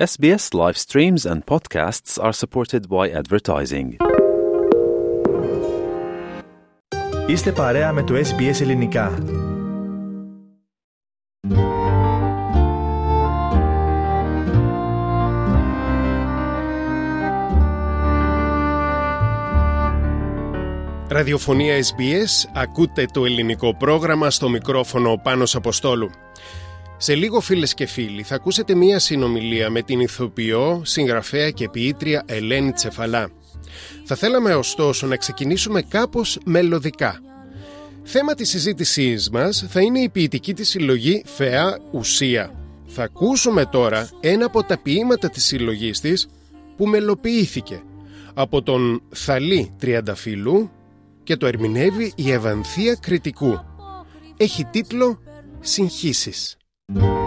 SBS live streams and podcasts are supported by advertising. Είστε παρέα με το SBS Ελληνικά. Ραδιοφωνία SBS, ακούτε το ελληνικό πρόγραμμα στο μικρόφωνο Πάνος Αποστόλου. Σε λίγο φίλες και φίλοι θα ακούσετε μία συνομιλία με την ηθοποιό, συγγραφέα και ποιήτρια Ελένη Τσεφαλά. Θα θέλαμε ωστόσο να ξεκινήσουμε κάπως μελωδικά. Θέμα της συζήτησής μας θα είναι η ποιητική της συλλογή «Φεά Ουσία». Θα ακούσουμε τώρα ένα από τα ποίηματα της συλλογής της που μελοποιήθηκε από τον Θαλή Τριανταφύλου και το ερμηνεύει η Ευανθία Κριτικού. Έχει τίτλο «Συγχύσεις». Όταν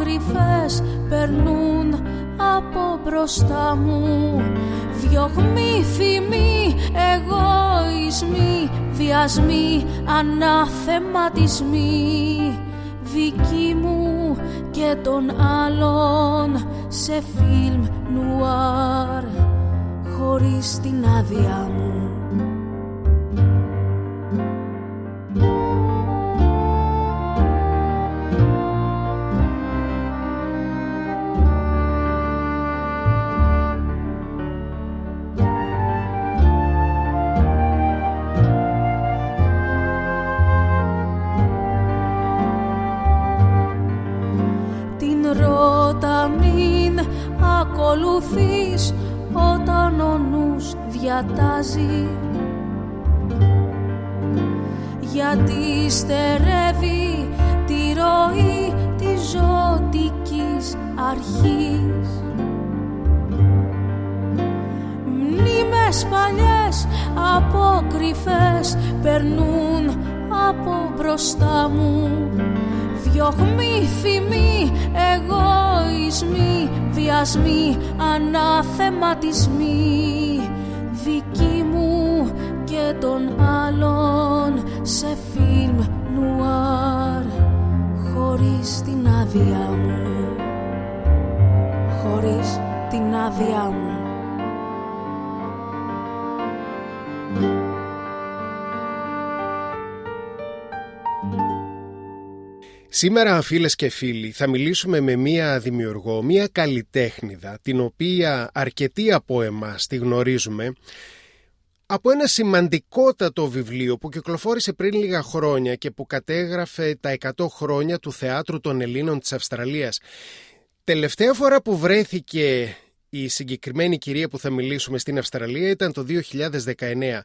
απόκρυφες περνούν από μπροστά μου. Διωγμοί, θυμοί, εγωισμοί, βιασμοί, αναθεματισμοί. Δικοί μου και των άλλων σε φιλμ νουάρ χωρίς την άδειά μου ακολουθείς όταν ο νους διατάζει. Γιατί στερεύει τη ροή της ζωτικής αρχής. Μνήμες παλιές απόκρυφες περνούν από μπροστά μου. Διωγμοί, θυμοί, εγωισμοί, βιασμοί, αναθεματισμοί Δικοί μου και των άλλων σε φιλμ νουάρ Χωρίς την άδειά μου Χωρίς την άδειά μου Σήμερα φίλες και φίλοι θα μιλήσουμε με μία δημιουργό, μία καλλιτέχνηδα την οποία αρκετοί από εμάς τη γνωρίζουμε από ένα σημαντικότατο βιβλίο που κυκλοφόρησε πριν λίγα χρόνια και που κατέγραφε τα 100 χρόνια του Θεάτρου των Ελλήνων της Αυστραλίας. Τελευταία φορά που βρέθηκε η συγκεκριμένη κυρία που θα μιλήσουμε στην Αυστραλία ήταν το 2019.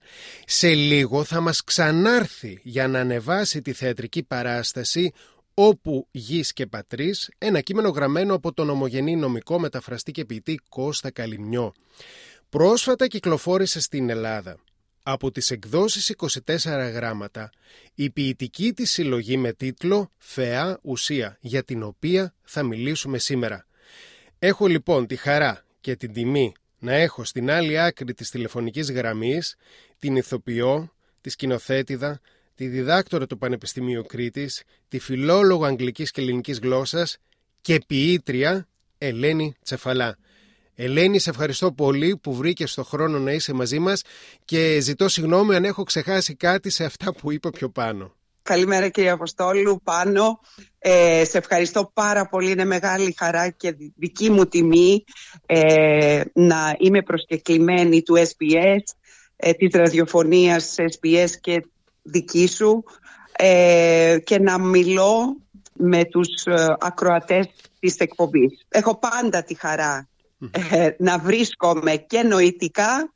Σε λίγο θα μας ξανάρθει για να ανεβάσει τη θεατρική παράσταση «Όπου γης και πατρίς», ένα κείμενο γραμμένο από τον ομογενή νομικό μεταφραστή και ποιητή Κώστα Καλυμνιό. Πρόσφατα κυκλοφόρησε στην Ελλάδα. Από τις εκδόσεις 24 γράμματα, η ποιητική της συλλογή με τίτλο «Φεά Ουσία», για την οποία θα μιλήσουμε σήμερα. Έχω λοιπόν τη χαρά και την τιμή να έχω στην άλλη άκρη της τηλεφωνικής γραμμής την ηθοποιό, τη σκηνοθέτηδα, τη διδάκτορα του Πανεπιστημίου Κρήτης, τη φιλόλογο αγγλικής και ελληνικής γλώσσας και ποιήτρια Ελένη Τσεφαλά. Ελένη, σε ευχαριστώ πολύ που βρήκες το χρόνο να είσαι μαζί μας και ζητώ συγγνώμη αν έχω ξεχάσει κάτι σε αυτά που είπα πιο πάνω. Καλημέρα κύριε Αποστόλου, πάνω. Ε, σε ευχαριστώ πάρα πολύ, είναι μεγάλη χαρά και δική μου τιμή ε, να είμαι προσκεκλημένη του SBS, ε, της ραδιοφωνίας SBS και δική σου ε, και να μιλώ με τους ε, ακροατές της εκπομπής. Έχω πάντα τη χαρά ε, να βρίσκομαι και νοητικά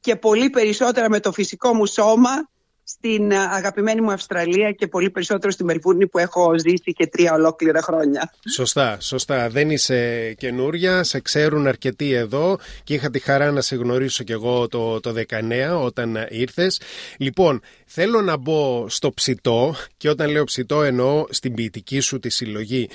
και πολύ περισσότερα με το φυσικό μου σώμα στην ε, αγαπημένη μου Αυστραλία και πολύ περισσότερο στη Μελβούρνη που έχω ζήσει και τρία ολόκληρα χρόνια. Σωστά, σωστά. Δεν είσαι καινούρια, σε ξέρουν αρκετοί εδώ και είχα τη χαρά να σε γνωρίσω κι εγώ το, το 19 όταν ήρθες. Λοιπόν, θέλω να μπω στο ψητό και όταν λέω ψητό εννοώ στην ποιητική σου τη συλλογή.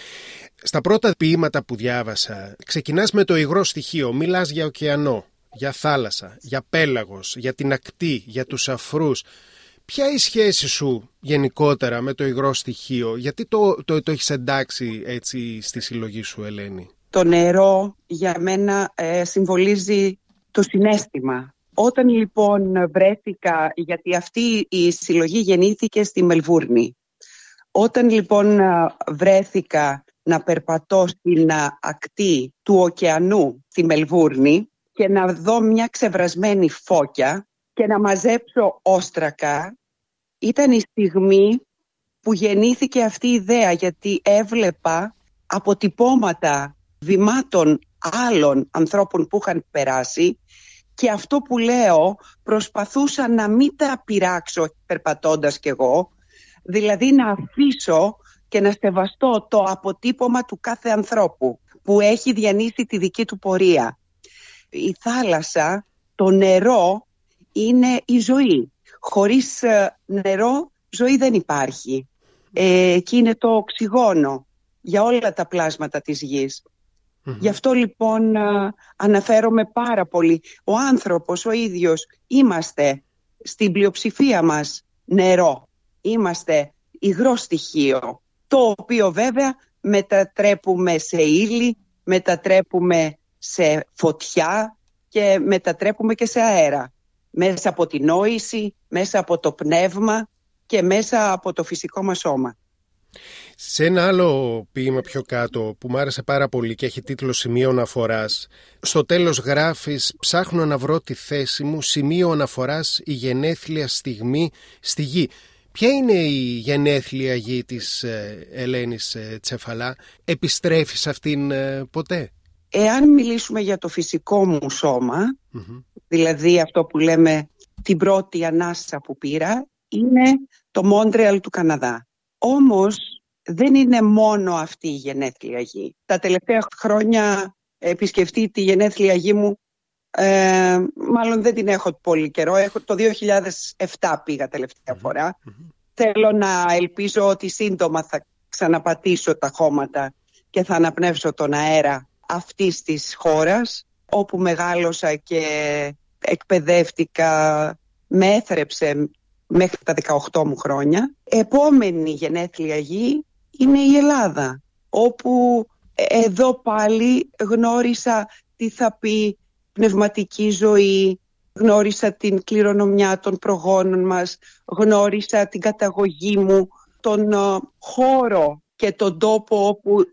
Στα πρώτα ποίηματα που διάβασα, ξεκινάς με το υγρό στοιχείο, μιλάς για ωκεανό, για θάλασσα, για πέλαγος, για την ακτή, για τους αφρούς. Ποια είναι η σχέση σου γενικότερα με το υγρό στοιχείο, γιατί το, το, το έχεις εντάξει έτσι στη συλλογή σου Ελένη; Το νερό για μένα ε, συμβολίζει το συνέστημα. Όταν λοιπόν βρέθηκα, γιατί αυτή η συλλογή γεννήθηκε στη Μελβούρνη. Όταν λοιπόν βρέθηκα να περπατώ στην ακτή του ωκεανού στη Μελβούρνη και να δω μια ξεβρασμένη φώκια και να μαζέψω όστρακα ήταν η στιγμή που γεννήθηκε αυτή η ιδέα γιατί έβλεπα αποτυπώματα βημάτων άλλων ανθρώπων που είχαν περάσει και αυτό που λέω προσπαθούσα να μην τα πειράξω περπατώντας κι εγώ δηλαδή να αφήσω και να στεβαστώ το αποτύπωμα του κάθε ανθρώπου που έχει διανύσει τη δική του πορεία. Η θάλασσα, το νερό είναι η ζωή. Χωρίς ε, νερό ζωή δεν υπάρχει. Ε, και είναι το οξυγόνο για όλα τα πλάσματα της γης. Γι' αυτό λοιπόν ε, αναφέρομαι πάρα πολύ. Ο άνθρωπος ο ίδιος είμαστε στην πλειοψηφία μας νερό. Είμαστε υγρό στοιχείο το οποίο βέβαια μετατρέπουμε σε ύλη, μετατρέπουμε σε φωτιά και μετατρέπουμε και σε αέρα. Μέσα από την νόηση, μέσα από το πνεύμα και μέσα από το φυσικό μας σώμα. Σε ένα άλλο ποίημα πιο κάτω που μου άρεσε πάρα πολύ και έχει τίτλο «Σημείο αναφοράς» στο τέλος γράφεις «Ψάχνω να βρω τη θέση μου, σημείο αναφοράς η γενέθλια στιγμή στη γη». Ποια είναι η γενέθλια γη της ε, Ελένης ε, Τσεφαλά, επιστρέφεις αυτήν ε, ποτέ; Εάν μιλήσουμε για το φυσικό μου σωμα δηλαδή αυτό που λέμε την πρώτη ανάσα που πήρα, είναι το Μόντρεαλ του Καναδά. Όμως δεν είναι μόνο αυτή η γενέθλια γη. Τα τελευταία χρόνια επισκεφτεί τη γενέθλια γη μου ε, μάλλον δεν την έχω πολύ καιρό. Έχω, το 2007 πήγα τελευταία Θέλω να ελπίζω ότι σύντομα θα ξαναπατήσω τα χώματα και θα αναπνεύσω τον αέρα αυτής της χώρας όπου μεγάλωσα και εκπαιδεύτηκα, με έθρεψε μέχρι τα 18 μου χρόνια. Επόμενη γενέθλια γη είναι η Ελλάδα, όπου εδώ πάλι γνώρισα τι θα πει πνευματική ζωή, γνώρισα την κληρονομιά των προγόνων μας, γνώρισα την καταγωγή μου, τον ε, χώρο και τον τόπο όπου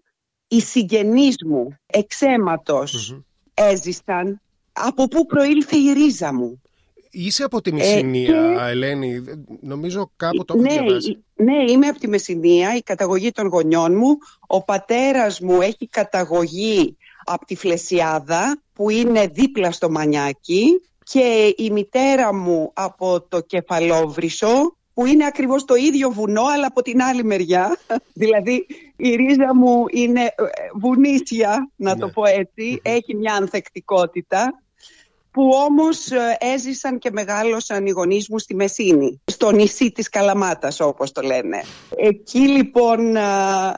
οι συγγενείς μου εξαιματος έζησαν, από πού προήλθε η ρίζα μου; Είσαι από τη Μεσσηνία, ε, Ελένη, νομίζω κάπου το έχω ναι, Ναι, είμαι από τη Μεσσηνία, η καταγωγή των γονιών μου. Ο πατέρας μου έχει καταγωγή από τη Φλεσιάδα που είναι δίπλα στο Μανιάκι και η μητέρα μου από το Κεφαλόβρυσο που είναι ακριβώς το ίδιο βουνό αλλά από την άλλη μεριά. δηλαδή η ρίζα μου είναι ε, βουνίσια να το ναι. πω έτσι, έχει μια ανθεκτικότητα που όμως ε, έζησαν και μεγάλωσαν οι γονείς μου στη Μεσίνη, στο νησί της Καλαμάτας όπως το λένε. Εκεί λοιπόν ε,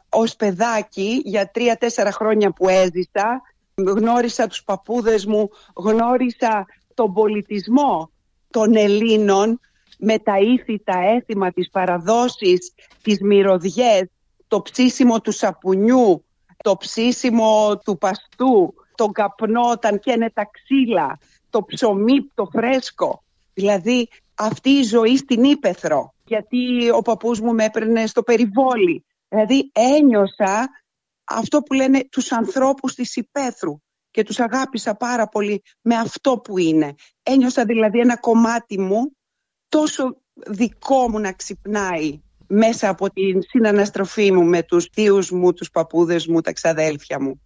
ως παιδάκι για τρία-τέσσερα χρόνια που έζησα γνώρισα τους παππούδες μου, γνώρισα τον πολιτισμό των Ελλήνων με τα ήθη, τα έθιμα, τις παραδόσεις, τις μυρωδιές, το ψήσιμο του σαπουνιού, το ψήσιμο του παστού, τον καπνό όταν καίνε τα ξύλα, το ψωμί, το φρέσκο. Δηλαδή αυτή η ζωή στην Ήπεθρο. Γιατί ο παππούς μου με έπαιρνε στο περιβόλι. Δηλαδή ένιωσα αυτό που λένε τους ανθρώπους της Ήπεθρου και τους αγάπησα πάρα πολύ με αυτό που είναι. Ένιωσα δηλαδή ένα κομμάτι μου τόσο δικό μου να ξυπνάει μέσα από την συναναστροφή μου με τους θείους μου, τους παππούδες μου, τα ξαδέλφια μου.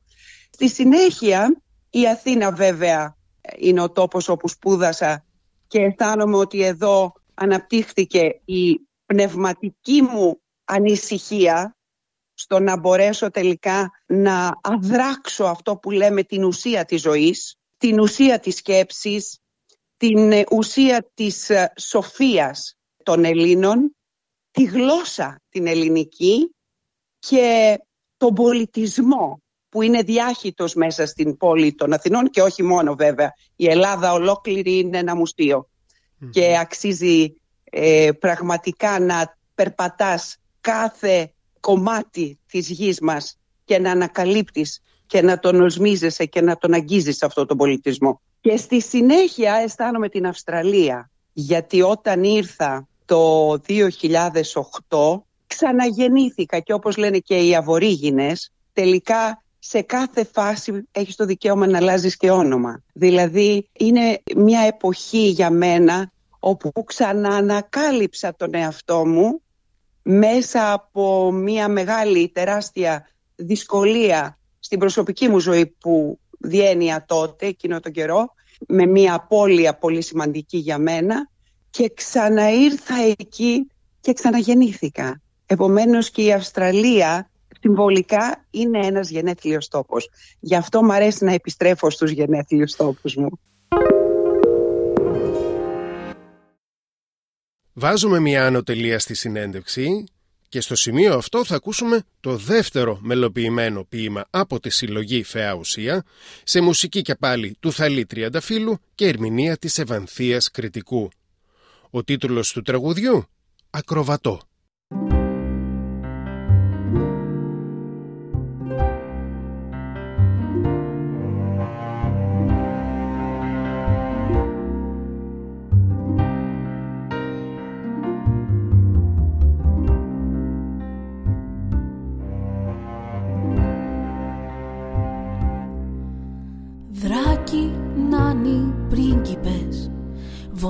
Στη συνέχεια Η Αθήνα βέβαια είναι ο τόπος όπου σπούδασα και αισθάνομαι ότι εδώ αναπτύχθηκε η πνευματική μου ανησυχία στο να μπορέσω τελικά να αδράξω αυτό που λέμε την ουσία της ζωής, την ουσία της σκέψης, την ουσία της ε, σοφίας των Ελλήνων, τη γλώσσα την ελληνική και τον πολιτισμό που είναι διάχυτος μέσα στην πόλη των Αθηνών και όχι μόνο βέβαια. Η Ελλάδα ολόκληρη είναι ένα και αξίζει ε, πραγματικά να περπατάς κάθε κομμάτι της γης μας και να ανακαλύπτεις και να τον οσμίζεσαι και να τον αγγίζεις αυτό τον πολιτισμό. Και στη συνέχεια αισθάνομαι την Αυστραλία γιατί όταν ήρθα το 2008 ξαναγεννήθηκα και όπως λένε και οι αβορήγινες τελικά σε κάθε φάση έχεις το δικαίωμα να αλλάζεις και όνομα. Δηλαδή είναι μια εποχή για μένα όπου ξαναανακάλυψα τον εαυτό μου μέσα από μια μεγάλη τεράστια δυσκολία στην προσωπική μου ζωή που διένυα τότε εκείνο τον καιρό με μια απώλεια πολύ σημαντική για μένα και ξαναήρθα εκεί και ξαναγεννήθηκα. Επομένως και η Αυστραλία συμβολικά είναι ένας γενέθλιος τόπος. Γι' αυτό μου αρέσει να επιστρέφω στους γενέθλιους τόπους μου. Βάζουμε μια άνω στη συνέντευξη και στο σημείο αυτό θα ακούσουμε το δεύτερο μελοποιημένο ποίημα από τη συλλογή Φεά Ουσία σε μουσική και πάλι του Θαλή Τριανταφύλου και ερμηνεία της Ευανθίας Κριτικού. Ο τίτλος του τραγουδιού «Ακροβατό».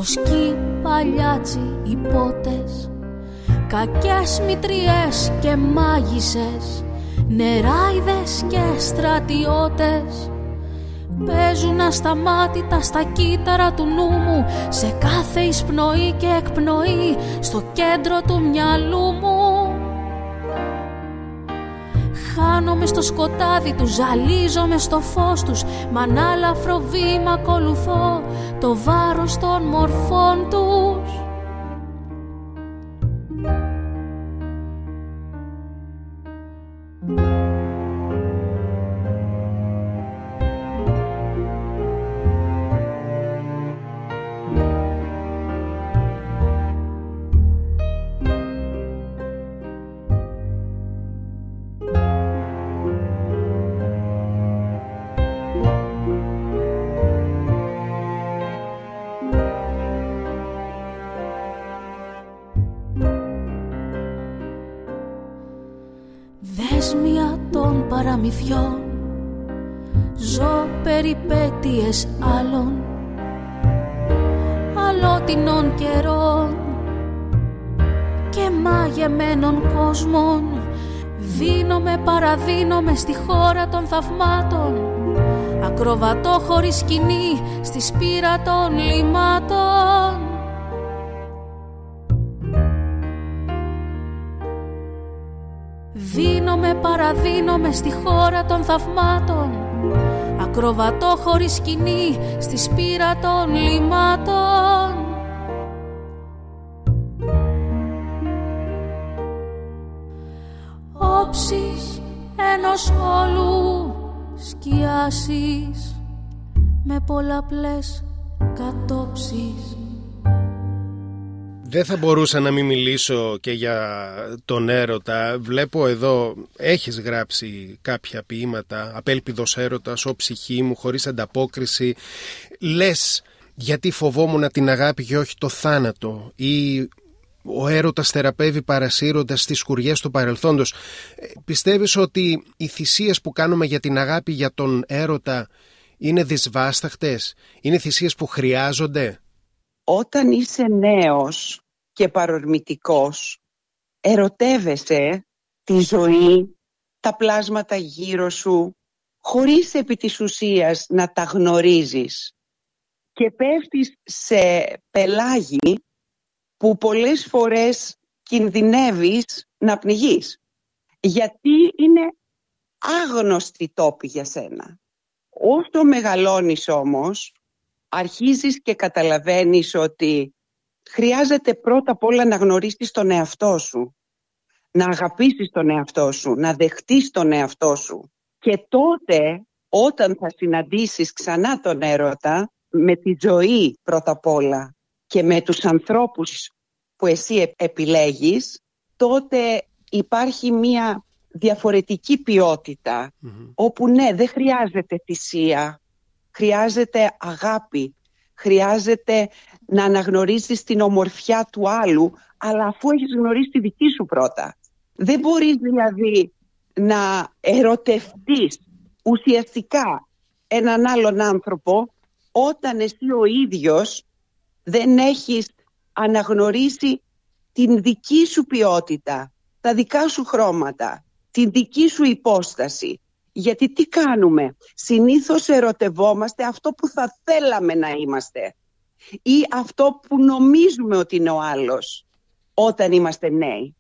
Βοσκοί παλιάτσι υπότες Κακές μητριές και μάγισσες Νεράιδες και στρατιώτες. Παίζουν ασταμάτητα στα κύτταρα του νου μου Σε κάθε εισπνοή και εκπνοή Στο κέντρο του μυαλού μου. Χάνομαι στο σκοτάδι τους, ζαλίζομαι στο φως τους Μ' ανάλαφρο βήμα ακολουθώ το βάρος των μορφών τους παραμυθιών Ζω περιπέτειες άλλων Αλλότινων καιρών Και μαγεμένων κόσμων. Δίνομαι, παραδίνομαι στη χώρα των θαυμάτων. Ακροβατώ χωρίς σκηνή στη σπήρα των λιμάτων Δίνομαι, παραδίνομαι στη χώρα των θαυμάτων. Ακροβατώ χωρίς σκηνή στη σπήρα των λιμάτων. Όψεις ενός όλου σκιάσεις Με πολλαπλές κατόψεις δεν θα μπορούσα να μην μιλήσω και για τον έρωτα. Βλέπω εδώ, έχεις γράψει κάποια ποίηματα, απέλπιδος έρωτας, ο ψυχή μου, χωρίς ανταπόκριση. Λες, γιατί φοβόμουν την αγάπη και όχι το θάνατο ή ο έρωτας θεραπεύει παρασύροντας τις σκουριές του παρελθόντος. Ε, πιστεύεις ότι οι θυσίες που κάνουμε για την αγάπη για τον έρωτα είναι δυσβάσταχτες, είναι θυσίες που χρειάζονται; Όταν είσαι νέος και παρορμητικός, ερωτεύεσαι τη ζωή, τα πλάσματα γύρω σου, χωρίς επί της ουσίας να τα γνωρίζεις και πέφτεις σε πελάγι που πολλές φορές κινδυνεύεις να πνιγείς γιατί είναι άγνωστη τόπη για σένα. Όσο μεγαλώνεις όμως αρχίζεις και καταλαβαίνεις ότι χρειάζεται πρώτα απ' όλα να γνωρίσεις τον εαυτό σου να αγαπήσεις τον εαυτό σου, να δεχτείς τον εαυτό σου. Και τότε όταν θα συναντήσεις ξανά τον έρωτα με τη ζωή πρώτα απ' όλα και με τους ανθρώπους που εσύ επιλέγεις τότε υπάρχει μία διαφορετική όπου ναι δεν χρειάζεται θυσία χρειάζεται αγάπη χρειάζεται να αναγνωρίζεις την ομορφιά του άλλου αλλά αφού έχεις γνωρίσει τη δική σου πρώτα δεν μπορείς δηλαδή να ερωτευτείς ουσιαστικά έναν άλλον άνθρωπο όταν εσύ ο ίδιος δεν έχεις αναγνωρίσει την δική σου ποιότητα, τα δικά σου χρώματα, την δική σου υπόσταση. Γιατί τι κάνουμε, συνήθως ερωτευόμαστε αυτό που θα θέλαμε να είμαστε ή αυτό που νομίζουμε ότι είναι ο άλλος όταν είμαστε νέοι.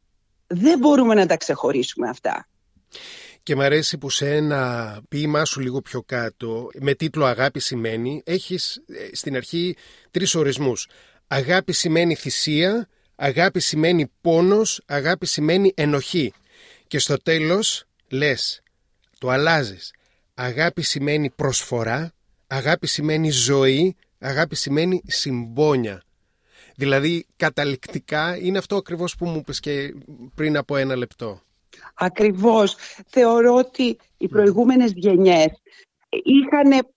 Δεν μπορούμε να τα ξεχωρίσουμε αυτά. Και μ' αρέσει που σε ένα ποίημά σου λίγο πιο κάτω, με τίτλο «Αγάπη σημαίνει», έχεις ε, στην αρχή τρεις ορισμούς. Αγάπη σημαίνει θυσία, αγάπη σημαίνει πόνος, αγάπη σημαίνει ενοχή. Και στο τέλος λες, το αλλάζεις. Αγάπη σημαίνει προσφορά, αγάπη σημαίνει ζωή, αγάπη σημαίνει συμπόνια. Δηλαδή καταληκτικά είναι αυτό ακριβώς που μου είπες και πριν από ένα λεπτό. Ακριβώς. Θεωρώ ότι οι προηγούμενες γενιές είχαν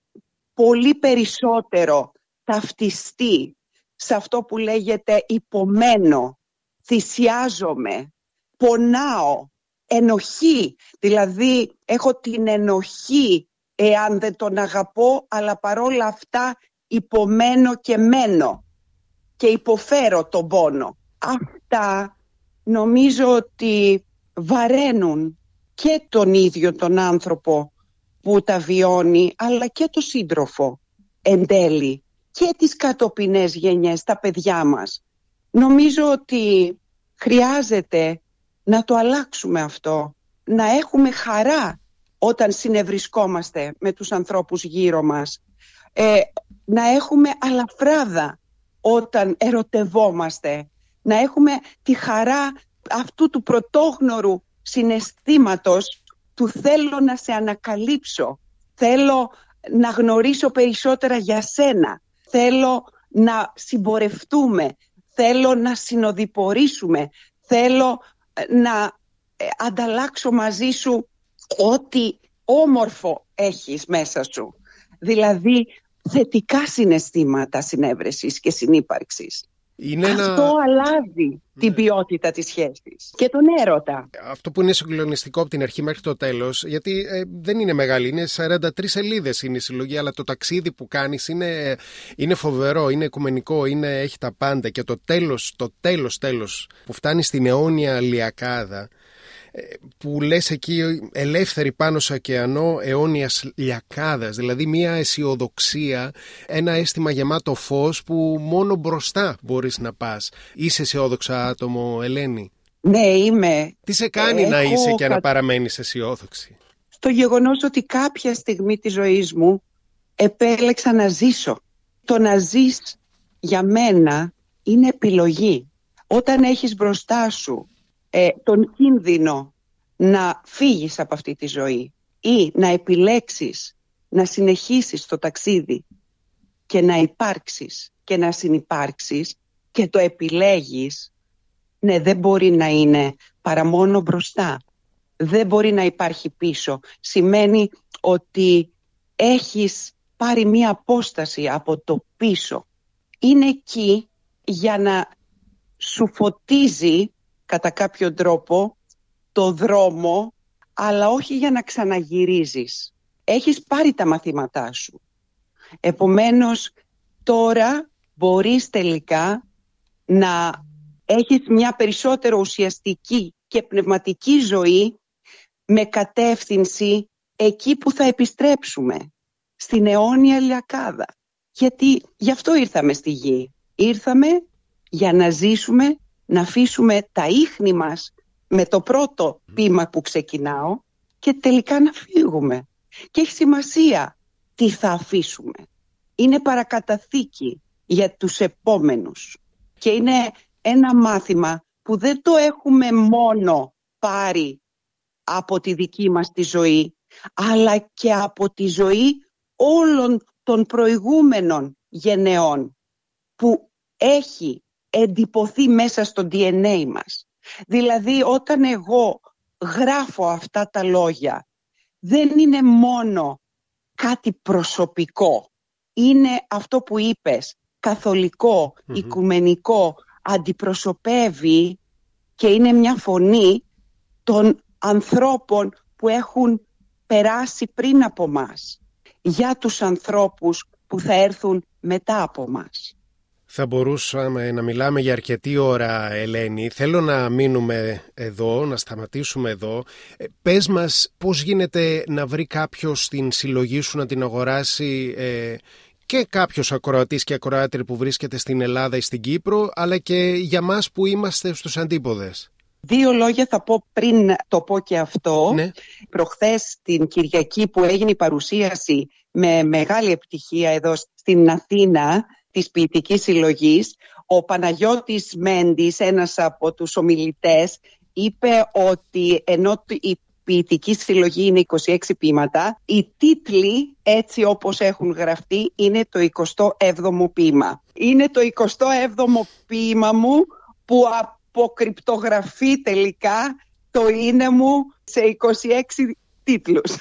πολύ περισσότερο ταυτιστεί σε αυτό που λέγεται υπομένω, θυσιάζομαι, πονάω, ενοχή. Δηλαδή έχω την ενοχή εάν δεν τον αγαπώ, αλλά παρόλα αυτά υπομένω και μένω και υποφέρω τον πόνο. Αυτά νομίζω ότι βαραίνουν και τον ίδιο τον άνθρωπο που τα βιώνει αλλά και τον σύντροφο εν τέλει και τις κατοπινές γενιές, τα παιδιά μας. Νομίζω ότι χρειάζεται να το αλλάξουμε αυτό, να έχουμε χαρά όταν συνευρισκόμαστε με τους ανθρώπους γύρω μας, ε, να έχουμε αλαφράδα όταν ερωτευόμαστε, να έχουμε τη χαρά αυτού του πρωτόγνωρου συναισθήματος του θέλω να σε ανακαλύψω, θέλω να γνωρίσω περισσότερα για σένα, θέλω να συμπορευτούμε, θέλω να συνοδοιπορήσουμε, θέλω ε, να ε, ανταλλάξω μαζί σου ό,τι όμορφο έχεις μέσα σου. Δηλαδή θετικά συναισθήματα συνέβρεσης και συνύπαρξης. Είναι Αυτό αλλάζει την ναι. ποιότητα της σχέσης και τον έρωτα. Αυτό που είναι συγκλονιστικό από την αρχή μέχρι το τέλος, γιατί ε, δεν είναι μεγάλη, είναι 43 σελίδες είναι η συλλογή, αλλά το ταξίδι που κάνεις είναι, είναι φοβερό, είναι οικουμενικό, είναι, έχει τα πάντα και το τέλος, το τέλος τέλος που φτάνεις στην αιώνια λιακάδα που λες εκεί ελεύθερη πάνω σε ωκεανό αιώνιας λιακάδας, δηλαδή μια αισιοδοξία, ένα αίσθημα γεμάτο φως που μόνο μπροστά μπορείς να πας. Είσαι αισιόδοξο άτομο, Ελένη; Ναι, είμαι. Τι σε κάνει να είσαι και να παραμένεις αισιόδοξη; Το γεγονός ότι κάποια στιγμή της ζωής μου επέλεξα να ζήσω. Το να ζεις για μένα είναι επιλογή. Όταν έχεις μπροστά σου ε, τον κίνδυνο να φύγεις από αυτή τη ζωή ή να επιλέξεις να συνεχίσεις το ταξίδι και να υπάρξεις και να συνυπάρξεις και το επιλέγεις, ναι δεν μπορεί να είναι παρά μόνο μπροστά. Δεν μπορεί να υπάρχει πίσω. Σημαίνει ότι έχεις πάρει μία απόσταση από το πίσω. Είναι εκεί για να σου φωτίζει κατά κάποιο τρόπο το δρόμο αλλά όχι για να ξαναγυρίζεις. Έχεις πάρει τα μαθήματά σου. Επομένως τώρα μπορείς τελικά να έχεις μια περισσότερο ουσιαστική και πνευματική ζωή με κατεύθυνση εκεί που θα επιστρέψουμε, στην αιώνια λιακάδα. Γιατί γι' αυτό ήρθαμε στη γη. Ήρθαμε για να ζήσουμε, να αφήσουμε τα ίχνη μας με το πρώτο πείμα που ξεκινάω και τελικά να φύγουμε. Και έχει σημασία τι θα αφήσουμε. Είναι παρακαταθήκη για τους επόμενους. Και είναι ένα μάθημα που δεν το έχουμε μόνο πάρει από τη δική μας τη ζωή, αλλά και από τη ζωή όλων των προηγούμενων γενεών που έχει εντυπωθεί μέσα στο DNA μας. Δηλαδή όταν εγώ γράφω αυτά τα λόγια δεν είναι μόνο κάτι προσωπικό. Είναι αυτό που είπες, καθολικό, οικουμενικό, αντιπροσωπεύει και είναι μια φωνή των ανθρώπων που έχουν περάσει πριν από μας για τους ανθρώπους που θα έρθουν μετά από μας. Θα μπορούσαμε να μιλάμε για αρκετή ώρα, Ελένη. Θέλω να μείνουμε εδώ, να σταματήσουμε εδώ. Ε, πες μας πώς γίνεται να βρει κάποιος την συλλογή σου να την αγοράσει ε, και κάποιος ακροατής και ακροάτρη που βρίσκεται στην Ελλάδα ή στην Κύπρο, αλλά και για μας που είμαστε στους αντίποδες. Δύο λόγια θα πω πριν το πω και αυτό. Ναι. Προχθές την Κυριακή που έγινε η παρουσίαση με μεγάλη επιτυχία εδώ στην Αθήνα της ποιητικής συλλογής, ο Παναγιώτης Μέντης, ένας από τους ομιλητές, είπε ότι ενώ η ποιητική συλλογή είναι 26 ποίηματα, οι τίτλοι έτσι όπως έχουν γραφτεί είναι το 27ο ποίημα. Είναι το 27ο ποίημα μου που αποκρυπτογραφεί τελικά το είναι μου σε 26 τίτλους.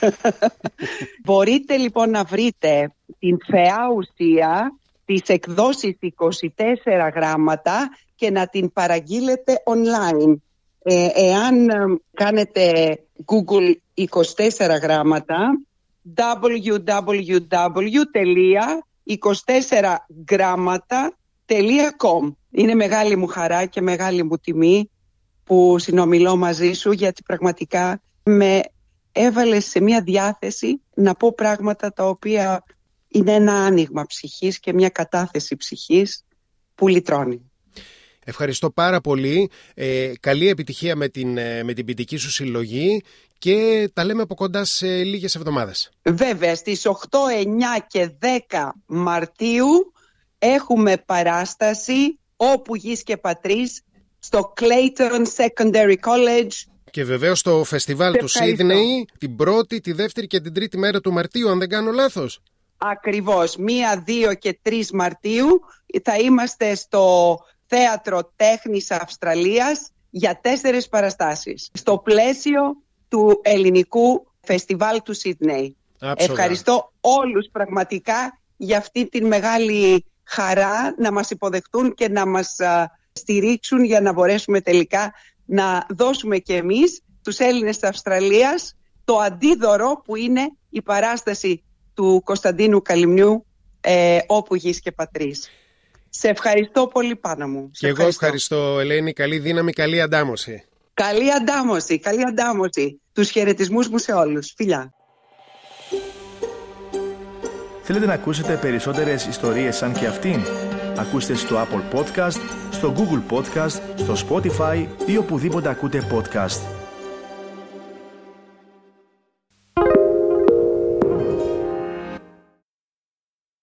Μπορείτε λοιπόν να βρείτε την θεά ουσία τις εκδόσεις 24 γράμματα και να την παραγγείλετε online. Ε, εάν ε, κάνετε Google 24 γράμματα www.24gramματα.com Είναι μεγάλη μου χαρά και μεγάλη μου τιμή που συνομιλώ μαζί σου γιατί πραγματικά με έβαλες σε μια διάθεση να πω πράγματα τα οποία είναι ένα άνοιγμα ψυχής και μια κατάθεση ψυχής που λυτρώνει. Ευχαριστώ πάρα πολύ. Ε, καλή επιτυχία με την, ε, με την ποιητική σου συλλογή και τα λέμε από κοντά σε λίγες εβδομάδες. Βέβαια, στις 8, 9 και 10 Μαρτίου έχουμε παράσταση όπου γης και πατρίς στο Clayton Secondary College και βεβαίως στο φεστιβάλ του Σίδνεϊ την πρώτη, τη δεύτερη και την τρίτη μέρα του Μαρτίου, αν δεν κάνω λάθος. Ακριβώς, μία, δύο και τρεις Μαρτίου θα είμαστε στο Θέατρο Τέχνης Αυστραλίας για τέσσερις παραστάσεις στο πλαίσιο του ελληνικού φεστιβάλ του Σίδνεϊ. Ευχαριστώ όλους πραγματικά για αυτή τη μεγάλη χαρά να μας υποδεχτούν και να μας στηρίξουν για να μπορέσουμε τελικά να δώσουμε και εμείς τους Έλληνες της Αυστραλίας το αντίδωρο που είναι η παράσταση του Κωνσταντίνου Καλυμνιού ε, όπου γης και πατρίς. Σε ευχαριστώ πολύ πάνω μου. Και εγώ ευχαριστώ Ελένη. Καλή δύναμη, καλή αντάμωση. Καλή αντάμωση, καλή αντάμωση. Τους χαιρετισμούς μου σε όλους. Φιλιά. Θέλετε να ακούσετε περισσότερες ιστορίες σαν και αυτήν; Ακούστε στο Apple Podcast, στο Google Podcast, στο Spotify ή οπουδήποτε ακούτε podcast.